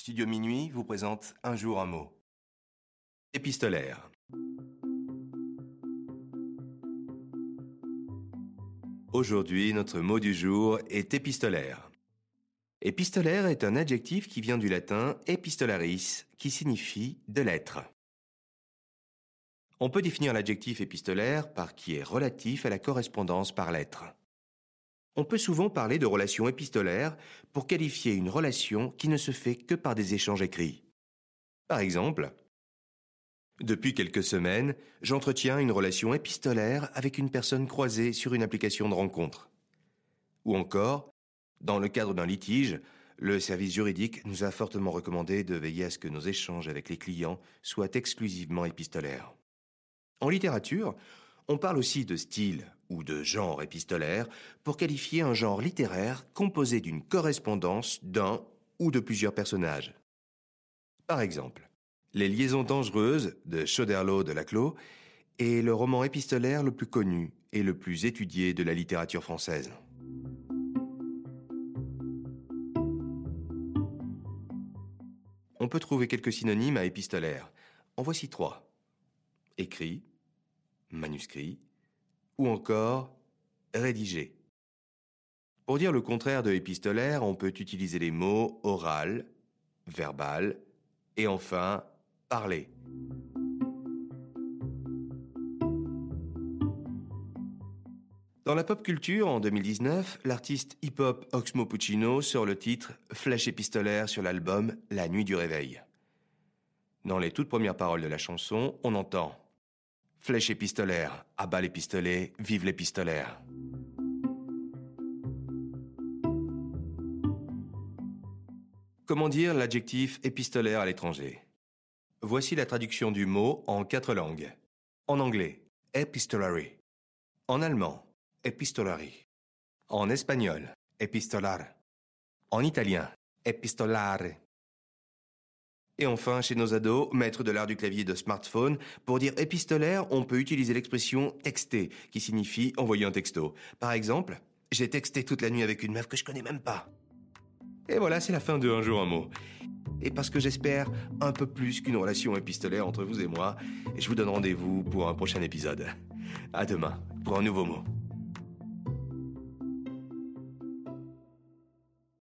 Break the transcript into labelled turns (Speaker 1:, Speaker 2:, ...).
Speaker 1: Studio Minuit vous présente Un jour un mot. Épistolaire. Aujourd'hui, notre mot du jour est épistolaire. Épistolaire est un adjectif qui vient du latin epistolaris, qui signifie de l'être. On peut définir l'adjectif épistolaire par qui est relatif à la correspondance par lettre. On peut souvent parler de relation épistolaire pour qualifier une relation qui ne se fait que par des échanges écrits. Par exemple, depuis quelques semaines, j'entretiens une relation épistolaire avec une personne croisée sur une application de rencontre. Ou encore, dans le cadre d'un litige, le service juridique nous a fortement recommandé de veiller à ce que nos échanges avec les clients soient exclusivement épistolaires. En littérature, on parle aussi de style ou de genre épistolaire pour qualifier un genre littéraire composé d'une correspondance d'un ou de plusieurs personnages. Par exemple, Les Liaisons dangereuses de Choderlos de Laclos est le roman épistolaire le plus connu et le plus étudié de la littérature française. On peut trouver quelques synonymes à épistolaire. En voici trois. Écrit, manuscrit, ou encore rédigé. Pour dire le contraire de épistolaire, on peut utiliser les mots oral, verbal et enfin parler. Dans la pop culture, en 2019, l'artiste hip-hop Oxmo Puccino sort le titre Flèche épistolaire sur l'album La nuit du réveil. Dans les toutes premières paroles de la chanson, on entend Flèche épistolaire, abat les pistolets, vive les pistolaires. Comment dire l'adjectif épistolaire à l'étranger? Voici la traduction du mot en quatre langues. En anglais, epistolary. En allemand, epistolari. En espagnol, epistolar. En italien, epistolare. Et enfin, chez nos ados, maîtres de l'art du clavier de smartphone, pour dire épistolaire, on peut utiliser l'expression texter, qui signifie envoyer un texto. Par exemple, j'ai texté toute la nuit avec une meuf que je connais même pas. Et voilà, c'est la fin de Un jour un mot. Et parce que j'espère un peu plus qu'une relation épistolaire entre vous et moi, je vous donne rendez-vous pour un prochain épisode. À demain pour un nouveau mot.